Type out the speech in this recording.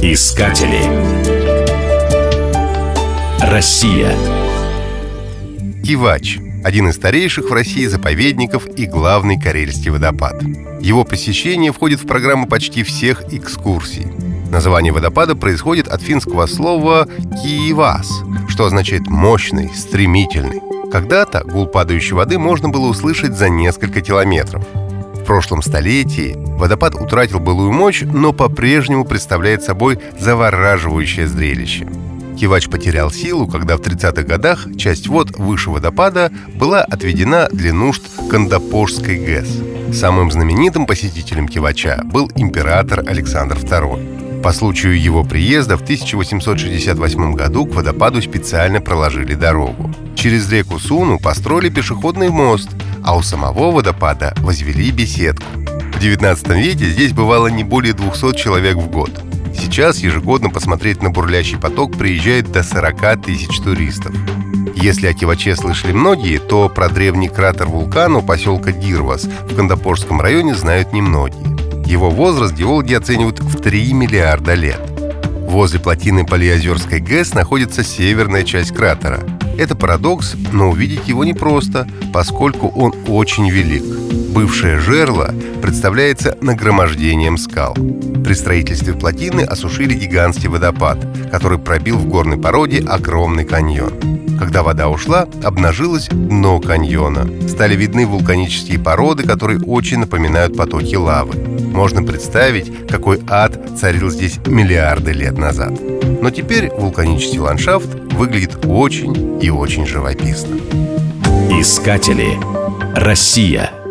Искатели. Россия. Кивач – один из старейших в России заповедников и главный карельский водопад. Его посещение входит в программу почти всех экскурсий. Название водопада происходит от финского слова «киевас», что означает «мощный», «стремительный». Когда-то гул падающей воды можно было услышать за несколько километров. В прошлом столетии водопад утратил былую мощь, но по-прежнему представляет собой завораживающее зрелище. Кивач потерял силу, когда в 30-х годах часть вод выше водопада была отведена для нужд Кандапожской ГЭС. Самым знаменитым посетителем Кивача был император Александр II. По случаю его приезда в 1868 году к водопаду специально проложили дорогу. Через реку Суну построили пешеходный мост, а у самого водопада возвели беседку. В 19 веке здесь бывало не более 200 человек в год. Сейчас ежегодно посмотреть на бурлящий поток приезжает до 40 тысяч туристов. Если о Киваче слышали многие, то про древний кратер вулкана у поселка Дирвас в Кандапорском районе знают немногие. Его возраст геологи оценивают в 3 миллиарда лет. Возле плотины Полиозерской ГЭС находится северная часть кратера. Это парадокс, но увидеть его непросто, поскольку он очень велик. Бывшее жерло представляется нагромождением скал. При строительстве плотины осушили гигантский водопад, который пробил в горной породе огромный каньон. Когда вода ушла, обнажилось дно каньона. Стали видны вулканические породы, которые очень напоминают потоки лавы. Можно представить, какой ад царил здесь миллиарды лет назад. Но теперь вулканический ландшафт выглядит очень и очень живописно. Искатели. Россия.